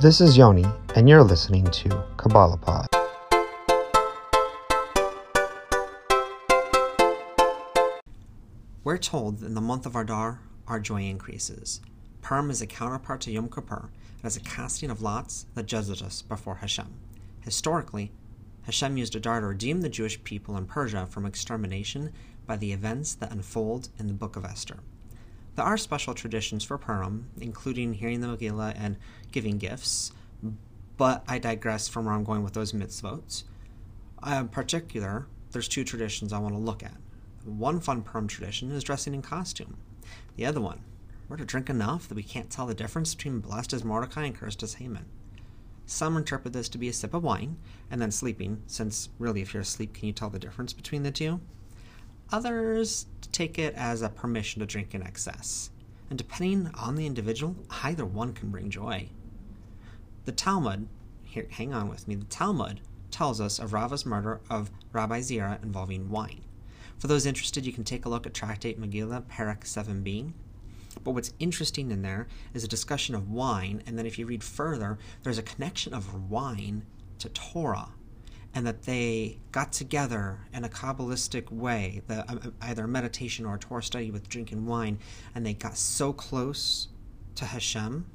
This is Yoni, and you're listening to Kabbalah Pod. We're told that in the month of Adar, our joy increases. Purim is a counterpart to Yom Kippur, and is a casting of lots that judges us before Hashem. Historically, Hashem used Adar to redeem the Jewish people in Persia from extermination by the events that unfold in the Book of Esther. There are special traditions for Purim, including hearing the Megillah and giving gifts, but I digress from where I'm going with those mitzvot. In particular, there's two traditions I want to look at. One fun Purim tradition is dressing in costume. The other one, we're to drink enough that we can't tell the difference between blessed as Mordecai and cursed as Haman. Some interpret this to be a sip of wine and then sleeping, since really, if you're asleep, can you tell the difference between the two? Others take it as a permission to drink in excess. And depending on the individual, either one can bring joy. The Talmud, here, hang on with me, the Talmud tells us of Rava's murder of Rabbi Zira involving wine. For those interested, you can take a look at Tractate Megillah, Parak 7b. But what's interesting in there is a discussion of wine, and then if you read further, there's a connection of wine to Torah, and that they got together in a Kabbalistic way, the, uh, either a meditation or a Torah study with drinking wine, and they got so close to Hashem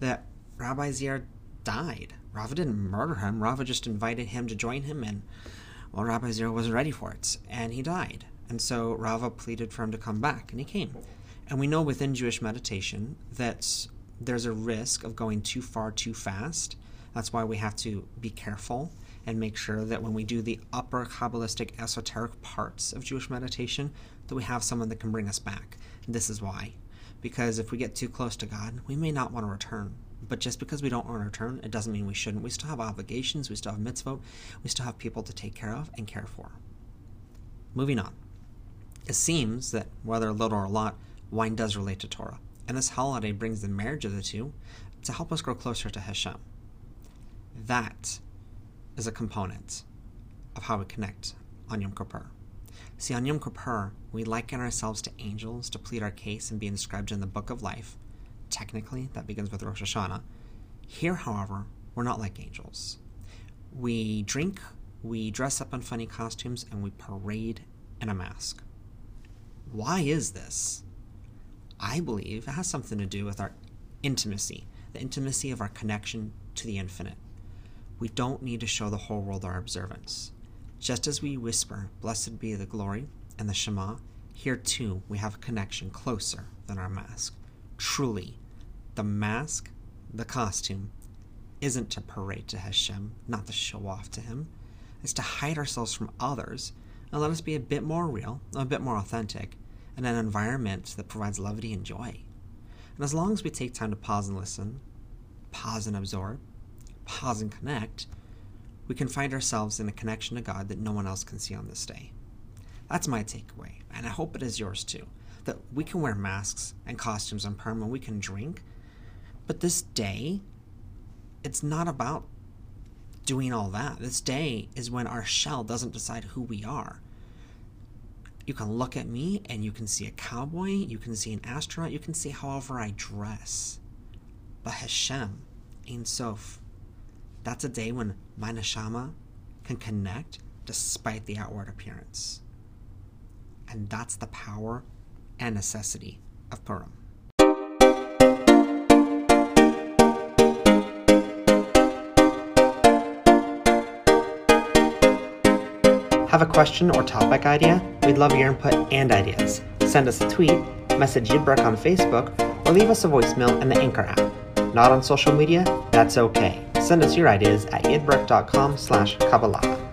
that Rabbi Zir died. Rava didn't murder him, Rava just invited him to join him, and well, Rabbi Zira wasn't ready for it, and he died. And so Rava pleaded for him to come back, and he came. And we know within Jewish meditation that there's a risk of going too far too fast. That's why we have to be careful and make sure that when we do the upper Kabbalistic esoteric parts of Jewish meditation, that we have someone that can bring us back. This is why. Because if we get too close to God, we may not want to return. But just because we don't want to return, it doesn't mean we shouldn't. We still have obligations, we still have mitzvot, we still have people to take care of and care for. Moving on. It seems that whether little or a lot, wine does relate to Torah, and this holiday brings the marriage of the two to help us grow closer to Hashem. That is a component of how we connect on Yom Kippur. See, on Yom Kippur, we liken ourselves to angels to plead our case and be inscribed in the book of life Technically, that begins with Rosh Hashanah. Here, however, we're not like angels. We drink, we dress up in funny costumes, and we parade in a mask. Why is this? I believe it has something to do with our intimacy, the intimacy of our connection to the infinite. We don't need to show the whole world our observance. Just as we whisper, Blessed be the glory, and the Shema, here too we have a connection closer than our mask. Truly, the mask, the costume, isn't to parade to Hashem, not to show off to Him. It's to hide ourselves from others and let us be a bit more real, a bit more authentic, in an environment that provides levity and joy. And as long as we take time to pause and listen, pause and absorb, pause and connect, we can find ourselves in a connection to God that no one else can see on this day. That's my takeaway, and I hope it is yours too. That we can wear masks and costumes on Purim and we can drink, but this day, it's not about doing all that. This day is when our shell doesn't decide who we are. You can look at me and you can see a cowboy, you can see an astronaut, you can see however I dress. But Hashem, Ein Sof, that's a day when my neshama can connect despite the outward appearance. And that's the power and necessity of Purim. Have a question or topic idea? We'd love your input and ideas. Send us a tweet, message Yidbrick on Facebook, or leave us a voicemail in the Anchor app. Not on social media? That's okay. Send us your ideas at yidbrick.com slash Kabbalah.